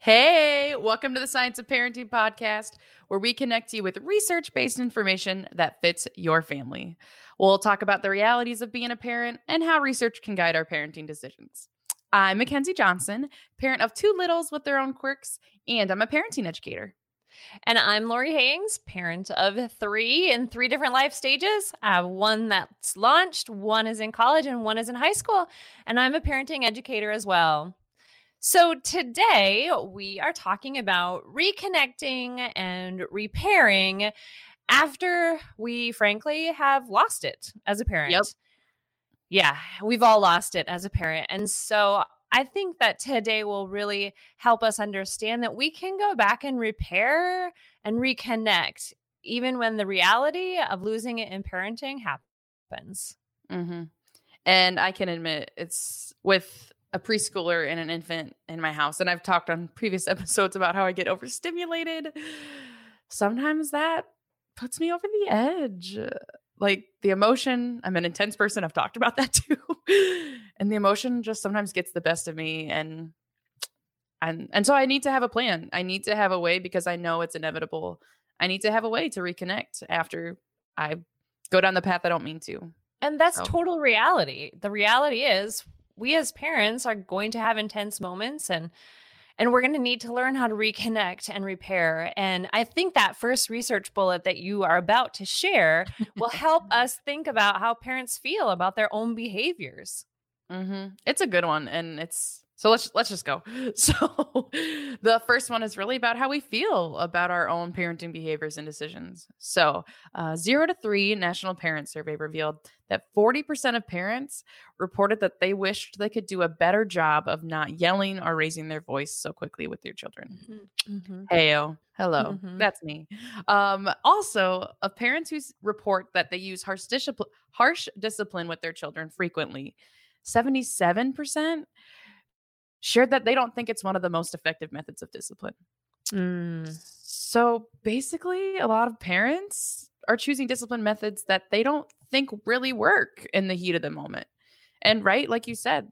Hey, welcome to the Science of Parenting podcast, where we connect you with research based information that fits your family. We'll talk about the realities of being a parent and how research can guide our parenting decisions. I'm Mackenzie Johnson, parent of two littles with their own quirks, and I'm a parenting educator. And I'm Lori Hayungs, parent of three in three different life stages. Have one that's launched, one is in college, and one is in high school. And I'm a parenting educator as well. So, today we are talking about reconnecting and repairing after we frankly have lost it as a parent. Yep. Yeah, we've all lost it as a parent. And so, I think that today will really help us understand that we can go back and repair and reconnect, even when the reality of losing it in parenting happens. Mm-hmm. And I can admit, it's with a preschooler and an infant in my house. And I've talked on previous episodes about how I get overstimulated. Sometimes that puts me over the edge. Like the emotion, I'm an intense person. I've talked about that too. and the emotion just sometimes gets the best of me. And and and so I need to have a plan. I need to have a way because I know it's inevitable. I need to have a way to reconnect after I go down the path I don't mean to. And that's so. total reality. The reality is we as parents are going to have intense moments and and we're going to need to learn how to reconnect and repair and i think that first research bullet that you are about to share will help us think about how parents feel about their own behaviors mm-hmm. it's a good one and it's so let's let's just go. So the first one is really about how we feel about our own parenting behaviors and decisions. So, uh, 0 to 3 National Parent Survey revealed that 40% of parents reported that they wished they could do a better job of not yelling or raising their voice so quickly with their children. Mm-hmm. mm-hmm. Heyo, hello, mm-hmm. that's me. Um, also, of parents who report that they use harsh, discipline, harsh discipline with their children frequently, 77% shared that they don't think it's one of the most effective methods of discipline. Mm. So basically, a lot of parents are choosing discipline methods that they don't think really work in the heat of the moment. And right, like you said,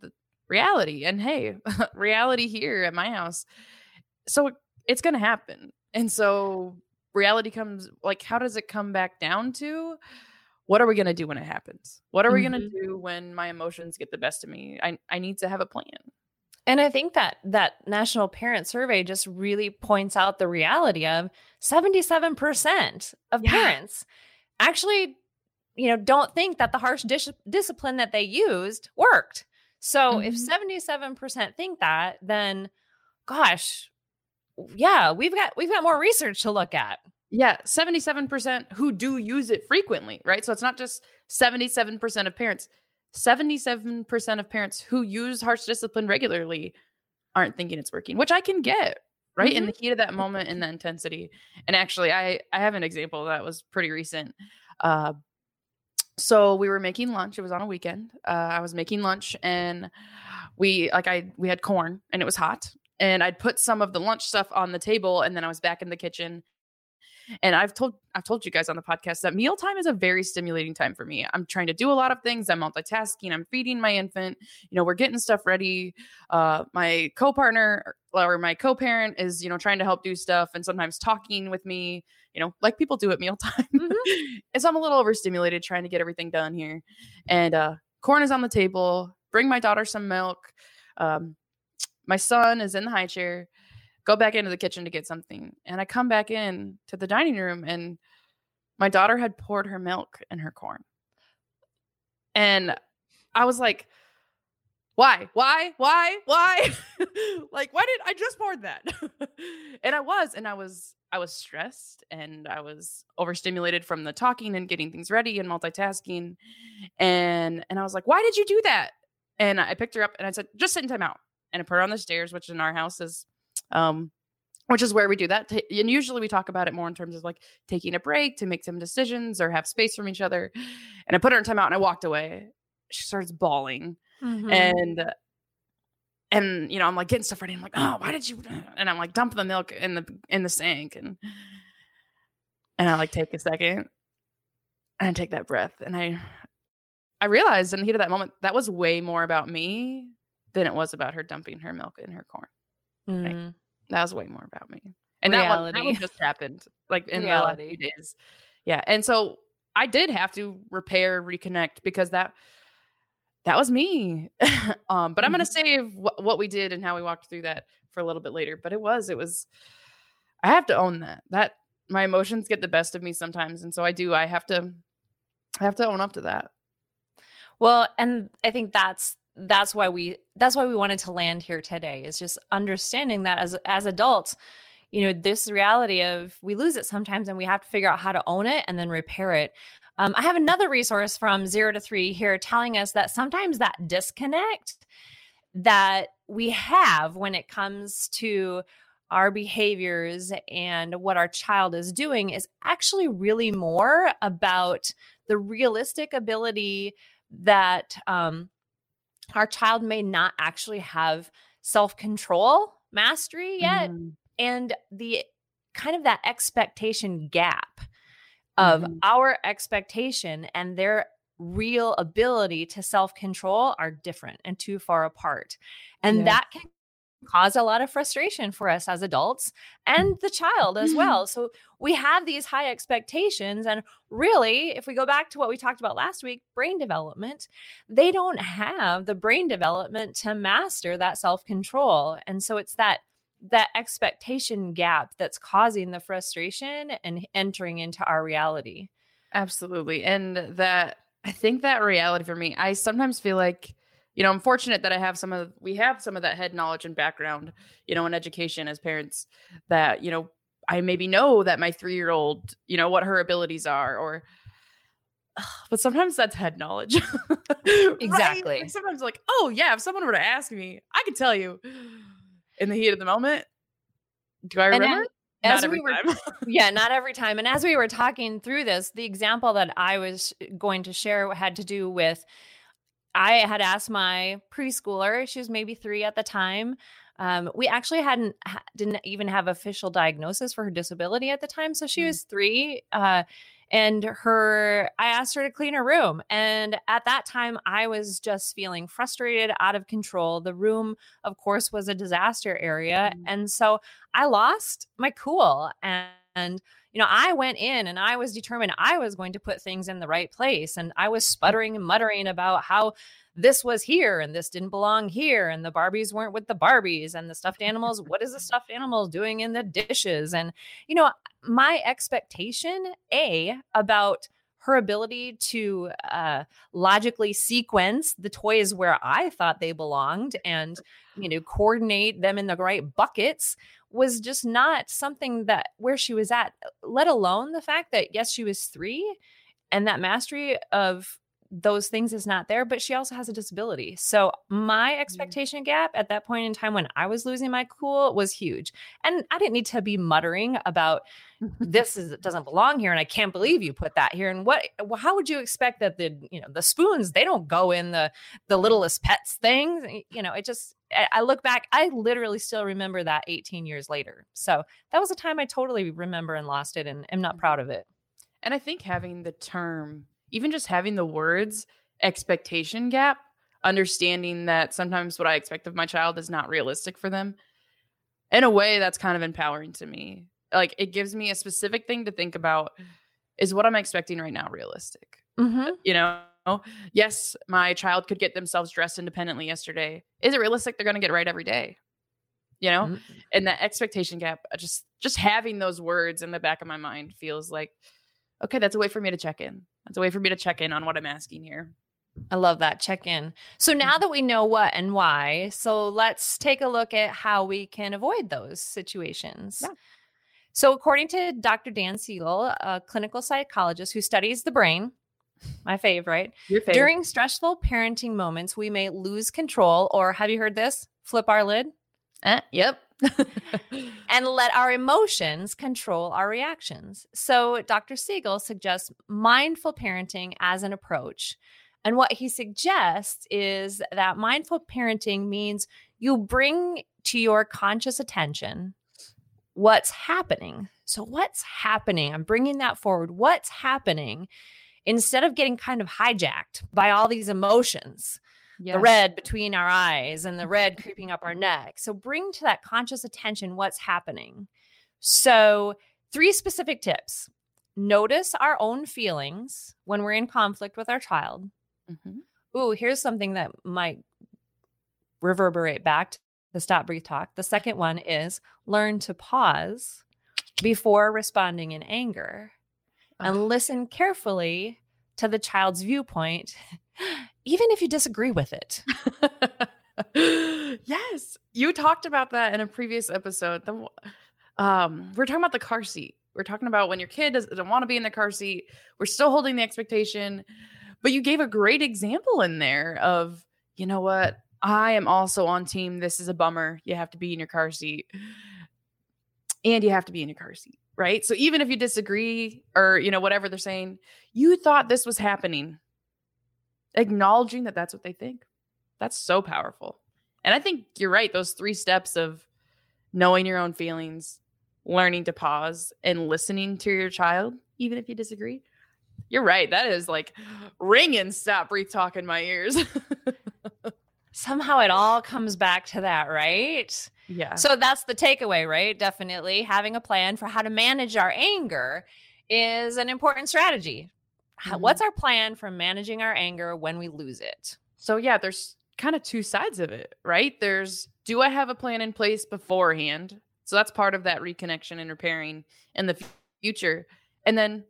reality. And hey, reality here at my house. So it's going to happen. And so reality comes like, how does it come back down to? What are we going to do when it happens? What are we mm-hmm. going to do when my emotions get the best of me? I, I need to have a plan. And I think that that National Parent Survey just really points out the reality of 77% of yeah. parents actually you know don't think that the harsh dis- discipline that they used worked. So mm-hmm. if 77% think that, then gosh, yeah, we've got we've got more research to look at. Yeah, 77% who do use it frequently, right? So it's not just 77% of parents. 77% of parents who use harsh discipline regularly aren't thinking it's working, which I can get, right? Mm-hmm. In the heat of that moment in the intensity. And actually, I I have an example that was pretty recent. Uh, so we were making lunch. It was on a weekend. Uh, I was making lunch, and we like I we had corn, and it was hot. And I'd put some of the lunch stuff on the table, and then I was back in the kitchen, and I've told I've told you guys on the podcast that mealtime is a very stimulating time for me. I'm trying to do a lot of things. I'm multitasking. I'm feeding my infant. You know, we're getting stuff ready. Uh, my co-partner or my co-parent is, you know, trying to help do stuff and sometimes talking with me, you know, like people do at mealtime. Mm-hmm. and so I'm a little overstimulated trying to get everything done here. And uh, corn is on the table. Bring my daughter some milk. Um, my son is in the high chair go back into the kitchen to get something. And I come back in to the dining room and my daughter had poured her milk in her corn. And I was like, why? Why? Why? Why? like, why did I just poured that? and I was, and I was, I was stressed and I was overstimulated from the talking and getting things ready and multitasking. And and I was like, why did you do that? And I picked her up and I said, just sit in time out. And I put her on the stairs, which in our house is um, which is where we do that. And usually we talk about it more in terms of like taking a break to make some decisions or have space from each other. And I put her in timeout and I walked away. She starts bawling. Mm-hmm. And and you know, I'm like getting stuff ready. I'm like, oh, why did you and I'm like dumping the milk in the in the sink and and I like take a second and I take that breath and I I realized in the heat of that moment that was way more about me than it was about her dumping her milk in her corn. Mm. That was way more about me. And that one, that one just happened like in Reality. days. Yeah. And so I did have to repair, reconnect because that that was me. um, but I'm gonna save wh- what we did and how we walked through that for a little bit later. But it was, it was I have to own that. That my emotions get the best of me sometimes. And so I do, I have to I have to own up to that. Well, and I think that's that's why we that's why we wanted to land here today is just understanding that as as adults, you know, this reality of we lose it sometimes and we have to figure out how to own it and then repair it. Um, I have another resource from zero to three here telling us that sometimes that disconnect that we have when it comes to our behaviors and what our child is doing is actually really more about the realistic ability that um, our child may not actually have self control mastery yet Mm, and the kind of that expectation gap of Mhm. our expectation and their real ability to self control are different and too far apart. And Yeah. that can cause a lot of frustration for us as adults and the child as mm-hmm. well. So we have these high expectations. And really, if we go back to what we talked about last week, brain development, they don't have the brain development to master that self control. And so it's that that expectation gap that's causing the frustration and entering into our reality. Absolutely. And that I think that reality for me, I sometimes feel like, you know, I'm fortunate that I have some of we have some of that head knowledge and background, you know, in education as parents that, you know, I maybe know that my 3-year-old, you know, what her abilities are or but sometimes that's head knowledge. Right? Exactly. Like sometimes like, oh yeah, if someone were to ask me, I could tell you in the heat of the moment. Do I And remember? as- Not as every we were time. yeah, not every time. And as we were talking through this, the example that I was going to share had to do with I had asked my preschooler, she was maybe three at the time. Um, we actually hadn't didn't even have official diagnosis for her disability at the time, so she Mm. was three. Uh, and her, I asked her to clean her room, and at that time, I was just feeling frustrated, out of control. The room, of course, was a disaster area, Mm. and so I lost my cool and. and you know, I went in and I was determined I was going to put things in the right place. And I was sputtering and muttering about how this was here and this didn't belong here. And the Barbies weren't with the Barbies and the stuffed animals. What is the stuffed animal doing in the dishes? And, you know, my expectation, A, about her ability to uh, logically sequence the toys where I thought they belonged and, you know, coordinate them in the right buckets was just not something that where she was at, let alone the fact that, yes, she was three and that mastery of those things is not there, but she also has a disability. So my expectation gap at that point in time when I was losing my cool was huge. And I didn't need to be muttering about this is doesn't belong here and I can't believe you put that here. And what well, how would you expect that the you know the spoons they don't go in the the littlest pets things? You know, it just I I look back, I literally still remember that 18 years later. So that was a time I totally remember and lost it and am not mm-hmm. proud of it. And I think having the term, even just having the words expectation gap, understanding that sometimes what I expect of my child is not realistic for them, in a way that's kind of empowering to me. Like it gives me a specific thing to think about is what I'm expecting right now realistic? Mm-hmm. You know, yes, my child could get themselves dressed independently yesterday. Is it realistic they're going to get right every day? You know? Mm-hmm. and that expectation gap just just having those words in the back of my mind feels like okay that's a way for me to check in that's a way for me to check in on what i'm asking here I love that check in. So now that we know what and why, so let's take a look at how we can avoid those situations. Yeah. So, according to Dr. Dan Siegel, a clinical psychologist who studies the brain, my favorite, your favorite during stressful parenting moments, we may lose control, or have you heard this? Flip our lid Eh, yep and let our emotions control our reactions. So, Dr. Siegel suggests mindful parenting as an approach. And what he suggests is that mindful parenting means you bring to your conscious attention what's happening. So, what's happening? I'm bringing that forward. What's happening instead of getting kind of hijacked by all these emotions? The red between our eyes and the red creeping up our neck. So bring to that conscious attention what's happening. So, three specific tips notice our own feelings when we're in conflict with our child. Mhm. Ooh, here's something that might reverberate back to the stop breathe talk. The second one is learn to pause before responding in anger and listen carefully to the child's viewpoint, even if you disagree with it. yes, you talked about that in a previous episode. The, um, we're talking about the car seat. We're talking about when your kid does, doesn't want to be in the car seat. We're still holding the expectation, but you gave a great example in there of, you know what? I am also on team. This is a bummer. You have to be in your car seat, and you have to be in your car seat, right? So even if you disagree or you know whatever they're saying, you thought this was happening. Acknowledging that that's what they think. That's so powerful. And I think you're right. Those three steps of knowing your own feelings, learning to pause, and listening to your child, even if you disagree. You're right. That is like ringing stop breathe talk in my ears. Somehow it all comes back to that, right? yeah. So that's the takeaway, right? Definitely having a plan for how to manage our anger is an important strategy. Mhm. What's our plan for managing our anger when we lose it? So yeah, there's kind of two sides of it, right? There's do I have a plan in place beforehand? So that's part of that reconnection and repairing in the future. And then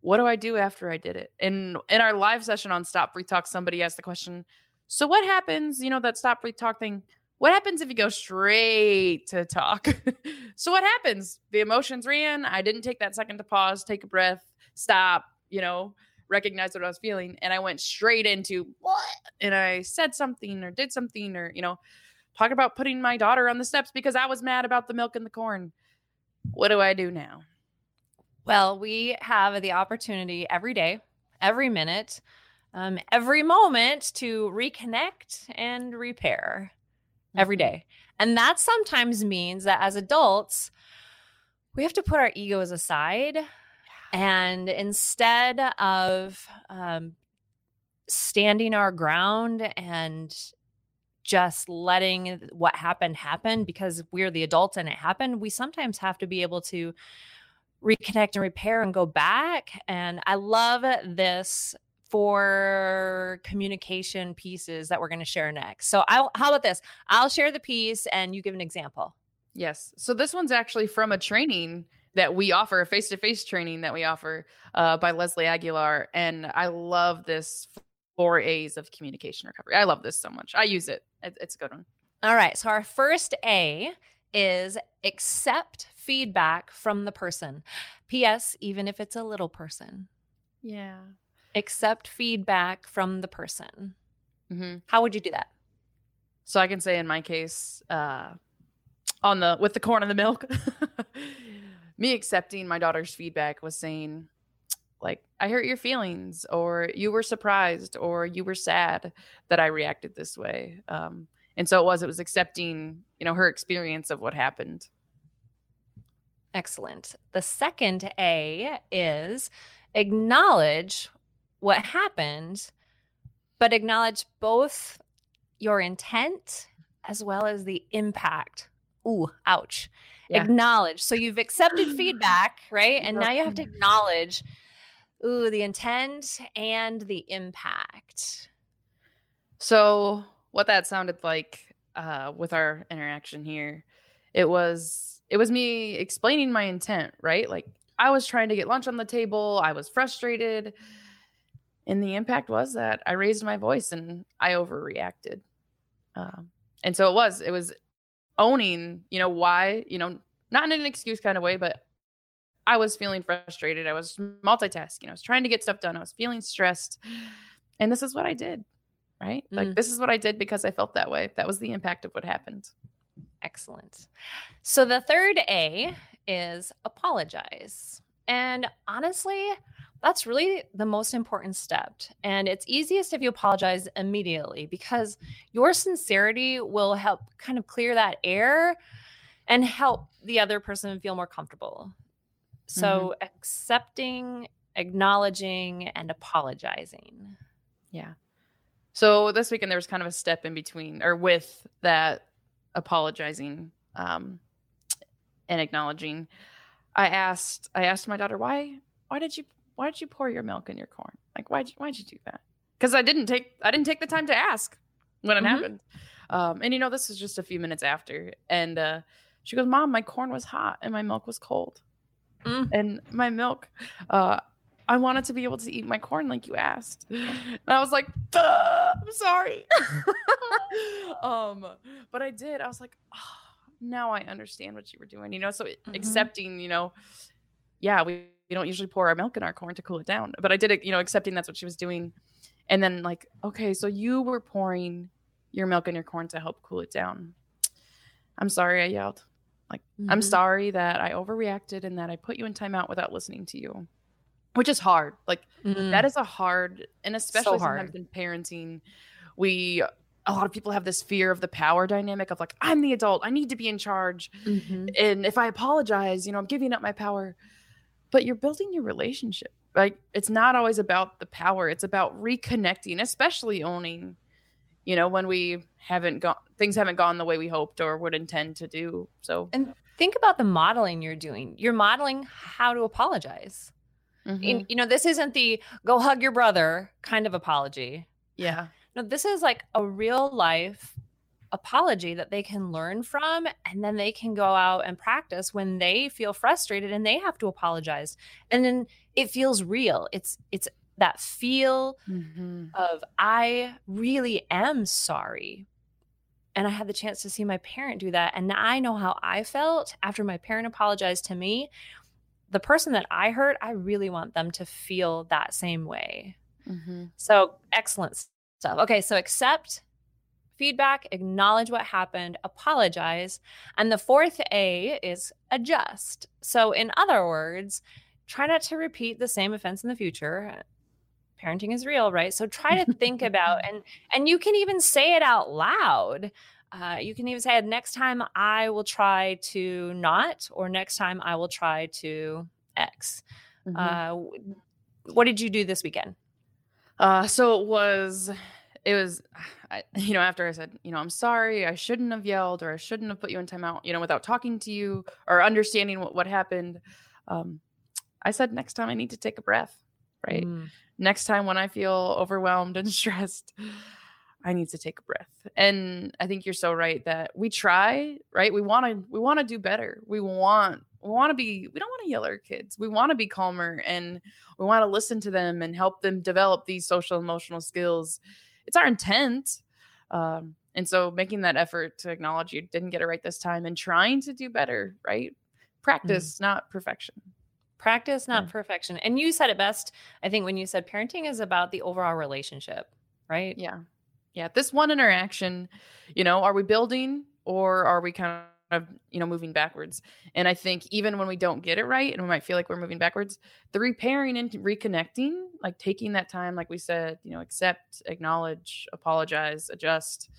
what do I do after I did it? And in our live session on Stop Breathe Talk, somebody asked the question, so what happens, you know, that Stop Breathe Talk thing, what happens if you go straight to talk? so what happens? The emotions ran. I didn't take that second to pause, take a breath, stop, you know, recognize what I was feeling. And I went straight into what? And I said something or did something or, you know, talk about putting my daughter on the steps because I was mad about the milk and the corn. What do I do now? Well, we have the opportunity every day, every minute, um, every moment to reconnect and repair every Mhm. day. And that sometimes means that as adults, we have to put our egos aside and instead of um, standing our ground and just letting what happened happen because we're the adults and it happened, we sometimes have to be able to reconnect and repair and go back. And I love this for communication pieces that we're going to share next. So, I'll, how about this? I'll share the piece and you give an example. Yes. So this one's actually from a training that we offer, a face to face training that we offer uh, by Leslie Aguilar. And I love this four A's of communication recovery. I love this so much. I use it, It- it's a good one. All right. So, our first A is accept feedback from the person. P.S., even if it's a little person, Yeah. accept feedback from the person. hmm How would you do that? So I can say in my case, uh, on the with the corn and the milk, me accepting my daughter's feedback was saying, like, I hurt your feelings, or you were surprised, or you were sad that I reacted this way. Um, and so it was, it was accepting, you know, her experience of what happened. Excellent. The second A is acknowledge what happened, but acknowledge both your intent as well as the impact. Ooh, ouch. Yeah. Acknowledge. So you've accepted feedback, right? And now you have to acknowledge ooh, the intent and the impact. So what that sounded like uh, with our interaction here, it was it was me explaining my intent, right? Like I was trying to get lunch on the table, I was frustrated, and the impact was that I raised my voice and I overreacted. Um, and so it was it was owning, you know, why, you know, not in an excuse kind of way, but I was feeling frustrated. I was multitasking. I was trying to get stuff done. I was feeling stressed. And this is what I did right? Like Mm. this is what I did because I felt that way. That was the impact of what happened. Excellent. So the third A is apologize. And honestly, that's really the most important step. And it's easiest if you apologize immediately because your sincerity will help kind of clear that air and help the other person feel more comfortable. So accepting, acknowledging, and apologizing. Yeah. So this weekend there was kind of a step in between or with that apologizing um, and acknowledging. I asked I asked my daughter why why did you why did you pour your milk in your corn? Like why why'd you do that? Because I didn't take I didn't take the time to ask when it mm-hmm. happened. Um, and you know this was just a few minutes after, and uh, she goes, "Mom, my corn was hot and my milk was cold, mm. and my milk." Uh, I wanted to be able to eat my corn like you asked. And I was like, I'm sorry. um, but I did. I was like, oh, now I understand what you were doing, you know? So mm-hmm. accepting, you know, yeah, we, we don't usually pour our milk in our corn to cool it down, but I did it, you know, accepting that's what she was doing. And then like, okay, so you were pouring your milk in your corn to help cool it down. I'm sorry I yelled. Like, mm-hmm. I'm sorry that I overreacted and that I put you in timeout without listening to you which is hard. Like mm-hmm. that is a hard, and especially so sometimes in parenting, we a lot of people have this fear of the power dynamic of like I'm the adult, I need to be in charge, mm-hmm. and if I apologize, you know, I'm giving up my power. But you're building your relationship. Like it's not always about the power; it's about reconnecting, especially owning. You know, when we haven't gone, things haven't gone the way we hoped or would intend to do. So, and think about the modeling you're doing. You're modeling how to apologize Mm-hmm. you know, this isn't the go hug your brother kind of apology. Yeah. No, this is like a real life apology that they can learn from and then they can go out and practice when they feel frustrated and they have to apologize. And then it feels real. It's it's that feel mm-hmm. of I really am sorry. And I had the chance to see my parent do that. And I know how I felt after my parent apologized to me the person that I hurt, I really want them to feel that same way. Mm-hmm. So excellent stuff. Okay, so accept feedback, acknowledge what happened, apologize. And the fourth A is adjust. So, in other words, try not to repeat the same offense in the future. Parenting is real, right? So try to think about and and you can even say it out loud. Uh, you can even say, next time I will try to not, or next time I will try to X. Mm-hmm. Uh, what did you do this weekend? Uh, so it was, it was, I, you know, after I said, you know, I'm sorry, I shouldn't have yelled or I shouldn't have put you in timeout, you know, without talking to you or understanding what, what happened. Um, I said, next time I need to take a breath, right? Mm. Next time when I feel overwhelmed and stressed, I need to take a breath. And I think you're so right that we try, right? We want to we want to do better. We want we want to be we don't want to yell at our kids. We want to be calmer and we want to listen to them and help them develop these social emotional skills. It's our intent. Um, and so making that effort to acknowledge you didn't get it right this time and trying to do better, right? Mm-hmm. Practice, mm. not perfection. Practice, not yeah. perfection. And you said it best, I think, when you said parenting is about the overall relationship, right? Yeah yeah this one interaction you know are we building or are we kind of you know moving backwards and i think even when we don't get it right and we might feel like we're moving backwards the repairing and reconnecting like taking that time like we said you know accept acknowledge apologize adjust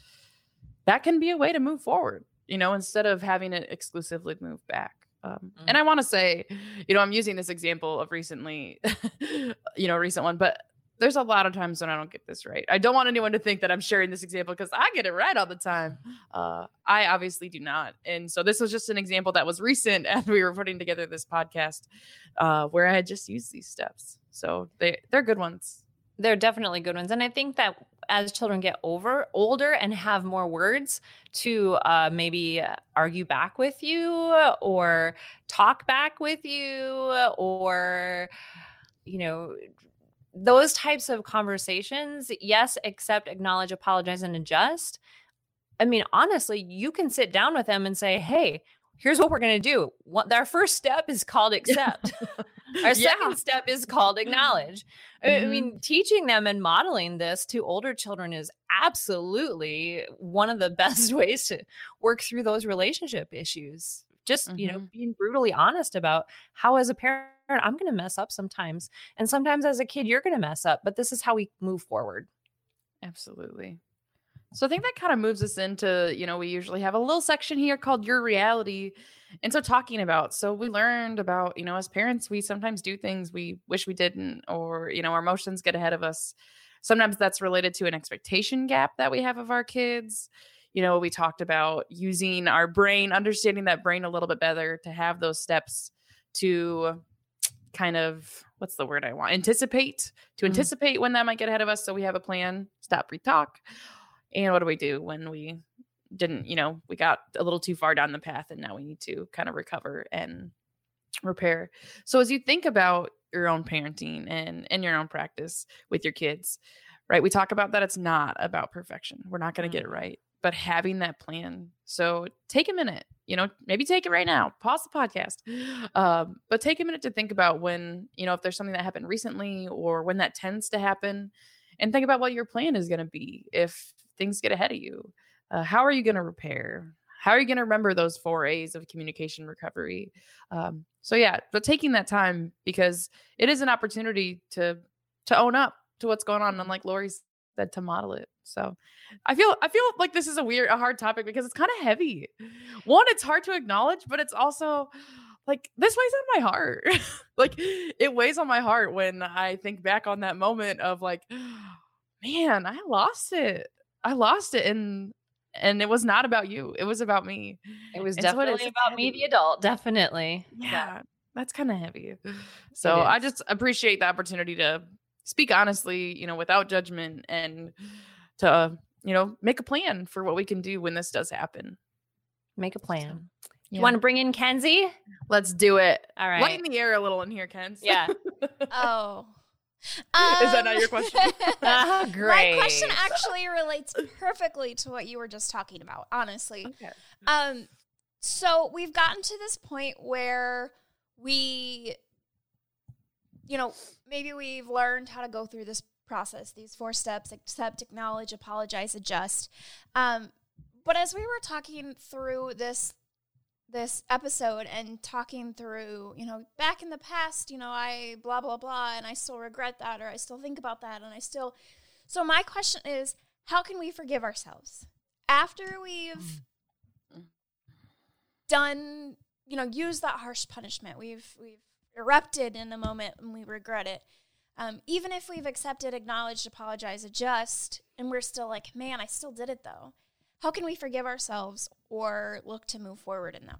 that can be a way to move forward you know instead of having it exclusively move back um, mm-hmm. and i want to say you know i'm using this example of recently you know recent one but there's a lot of times when I don't get this right. I don't want anyone to think that I'm sharing this example because I get it right all the time. Uh, I obviously do not. And so this was just an example that was recent as we were putting together this podcast uh, where I had just used these steps. So they, they're good ones. They're definitely good ones. And I think that as children get over older and have more words to uh, maybe argue back with you or talk back with you or you know those types of conversations, yes, accept, acknowledge, apologize, and adjust. I mean, honestly, you can sit down with them and say, hey, here's what we're going to do. What, our first step is called accept. our second yeah. step is called acknowledge. Mm-hmm. I mean, teaching them and modeling this to older children is absolutely one of the best ways to work through those relationship issues. Just, mm-hmm. you know, mm-hmm. being brutally honest about how, as a parent, I'm going to mess up sometimes. And sometimes as a kid, you're going to mess up, but this is how we move forward. Absolutely. So I think that kind of moves us into, you know, we usually have a little section here called Your Reality. And so talking about, so we learned about, you know, as parents, we sometimes do things we wish we didn't, or, you know, our emotions get ahead of us. sometimes that's related to an expectation gap that we have of our kids. You know, we talked about using our brain, understanding that brain a little bit better to have those steps to kind of what's the word I want? Anticipate to Mhm. anticipate when that might get ahead of us. So we have a plan, stop, breathe, talk. And what do we do when we didn't, you know, we got a little too far down the path and now we need to kind of recover and repair. So as you think about your own parenting and and your own practice with your kids, right? We talk about that it's not about perfection. We're not going to get it right, but having that plan. So take a minute, you know, maybe take it right now. Pause the podcast. Um, but take a minute to think about when, you know, if there's something that happened recently or when that tends to happen and think about what your plan is going to be if things get ahead of you. Uh, how are you going to repair? How are you going to remember those four A's of communication recovery? Um, so yeah, but taking that time because it is an opportunity to to own up to what's going on, and like Lori to model it. So I feel I feel like this is a weird, a hard topic because it's kind of heavy. One, it's hard to acknowledge, but it's also like this weighs on my heart. like it weighs on my heart when I think back on that moment of like, man, I lost it. I lost it, and and it was not about you. It was about me. It was And so definitely is about me, the adult. Definitely. Yeah, that's kind of heavy. So I just appreciate the opportunity to speak honestly, you know, without judgment, and to you know make a plan for what we can do when this does happen. Make a plan. Yeah. You want to bring in Kenzie? Let's do it. All right. Lighten the air a little in here, Ken. Yeah. Oh. Is that not Um, your question? Ah, My question actually relates perfectly to what you were just talking about, honestly. okay. Um, so we've gotten to this point where we, you know, maybe we've learned how to go through this process, these four steps: accept, acknowledge, apologize, adjust. Um, but as we were talking through this this episode and talking through, you know, back in the past, you know, I blah blah blah, and I still regret that, or I still think about that, and I still. So my question is, how can we forgive ourselves after we've done, you know, used that harsh punishment? We've we've erupted in the moment and we regret it. Um, even if we've accepted, acknowledged, apologized, adjust, and we're still like, man, I still did it though. How can we forgive ourselves or look to move forward in that?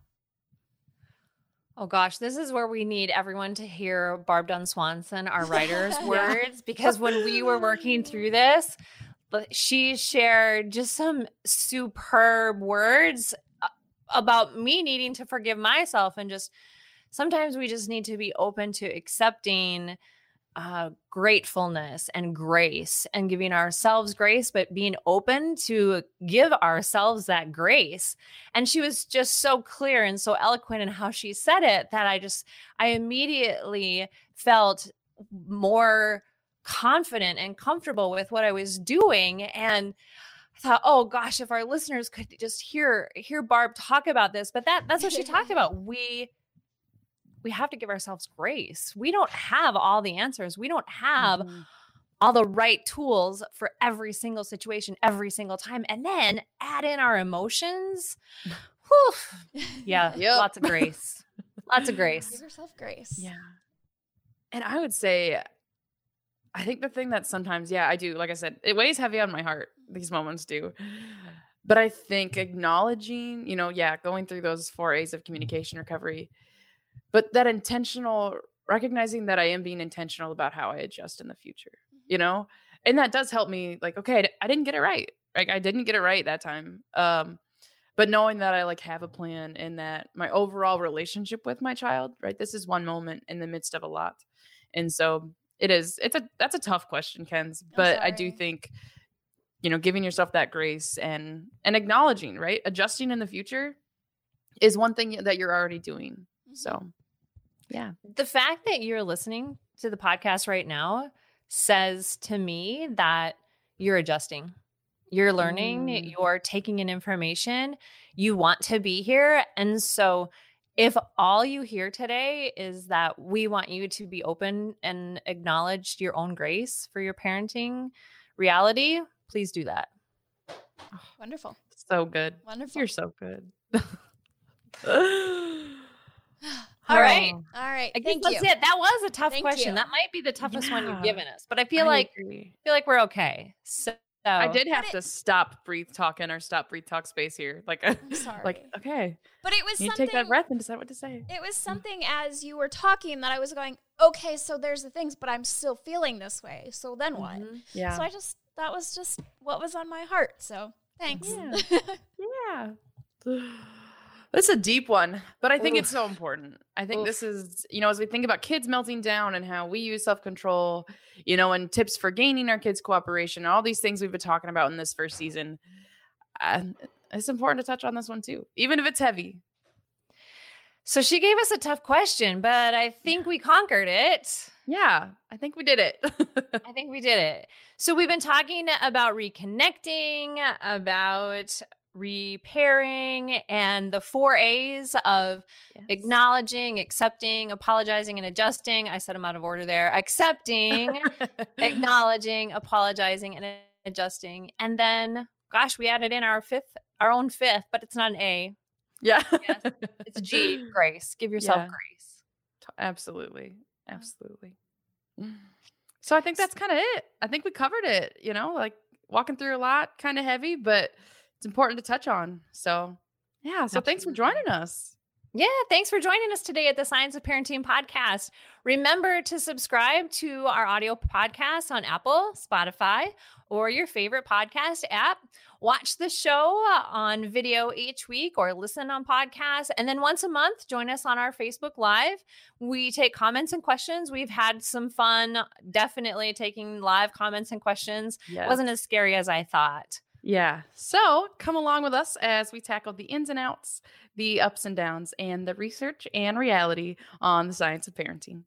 Oh gosh, this is where we need everyone to hear Barb Dunn Swanson, our writer's Yeah. words, because when we were working through this, but she shared just some superb words uh, about me needing to forgive myself and just sometimes we just need to be open to accepting uh, gratefulness and grace and giving ourselves grace, but being open to give ourselves that grace. And she was just so clear and so eloquent in how she said it that I just, I immediately felt more confident and comfortable with what I was doing. And I thought, oh gosh, if our listeners could just hear hear Barb talk about this, but that that's what she talked about. We we have to give ourselves grace. We don't have all the answers. We don't have Mhm. all the right tools for every single situation every single time and then add in our emotions. Whew. Yeah, Yep. lots of grace. lots of Give grace. yourself grace. Yeah. And I would say, I think the thing that sometimes, yeah, I do, like I said, it weighs heavy on my heart. These moments do. But I think acknowledging, you know, yeah, going through those four A's of communication recovery, but that intentional, recognizing that I am being intentional about how I adjust in the future, you know? And that does help me, like, okay, I didn't get it right. Like, I didn't get it right that time. Um, but knowing that I like have a plan and that my overall relationship with my child, right? This is one moment in the midst of a lot. And so it is, it's a, that's a tough question, Ken's, but I do think, you know, giving yourself that grace and, and acknowledging, right? Adjusting in the future is one thing that you're already doing. So yeah. The fact that you're listening to the podcast right now says to me that you're adjusting. You're learning, Mm. you're taking in information, you want to be here. And so, if all you hear today is that we want you to be open and acknowledge your own grace for your parenting reality, please do that. Wonderful. So good. Wonderful. You're so good. All right. All right. I guess Thank that's you. it. That was a tough Thank question. you. That might be the toughest one you've given us, but I feel I like agree. feel like we're okay. So I did have it- to stop breathe talk in our stop breathe talk space here. Like, I'm sorry. like okay, but it was you something. take that breath and decide what to say. It was something as you were talking that I was going, okay, so there's the things, but I'm still feeling this way. So then what? Mhm. Yeah, So I just that was just what was on my heart. So thanks. Yeah. yeah. It's a deep one, but I think Oof. it's so important. I think Oof. this is, you know, as we think about kids melting down and how we use self control, you know, and tips for gaining our kids' cooperation, all these things we've been talking about in this first season. Uh, it's important to touch on this one too, even if it's heavy. So she gave us a tough question, but I think we conquered it. Yeah, I think we did it. I think we did it. So we've been talking about reconnecting, about repairing, and the four A's of acknowledging, accepting, apologizing, and adjusting. I said them out of order there. Accepting, acknowledging, apologizing, and adjusting. And then, gosh, we added in our fifth, our own fifth, but it's not an A. yeah. Yes, It's a G. Grace. Give yourself Yeah. grace. Absolutely. Absolutely. So I think that's kind of it. I think we covered it, you know, like walking through a lot, kind of heavy, but it's important to touch on. So, yeah. So thanks for joining us. Yeah, thanks for joining us today at the Science of Parenting podcast. Remember to subscribe to our audio podcast on Apple, Spotify, or your favorite podcast app. Watch the show on video each week or listen on podcast. And then once a month, join us on our Facebook Live. We take comments and questions. We've had some fun, definitely taking live comments and questions. Yeah. Wasn't as scary as I thought. Yeah. So come along with us as we tackle the ins and outs, the ups and downs, and the research and reality on the science of parenting.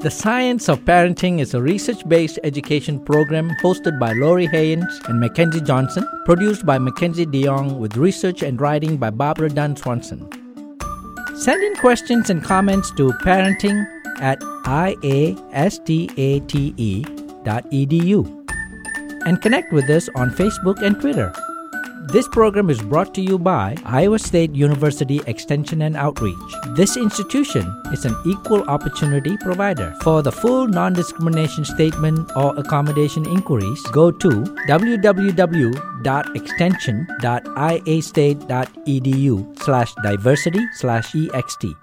The Science of Parenting is a research based education program hosted by Lori Hayungs and Mackenzie Johnson, produced by Mackenzie DeYoung, with research and writing by Barbara Dunn Swanson. Send in questions and comments to parenting at iastate E edu and connect with us on Facebook and Twitter. This program is brought to you by Iowa State University Extension and Outreach. This institution is an equal opportunity provider. For the full non discrimination statement or accommodation inquiries, go to www.extension.iastate.edu slash diversity slash ext.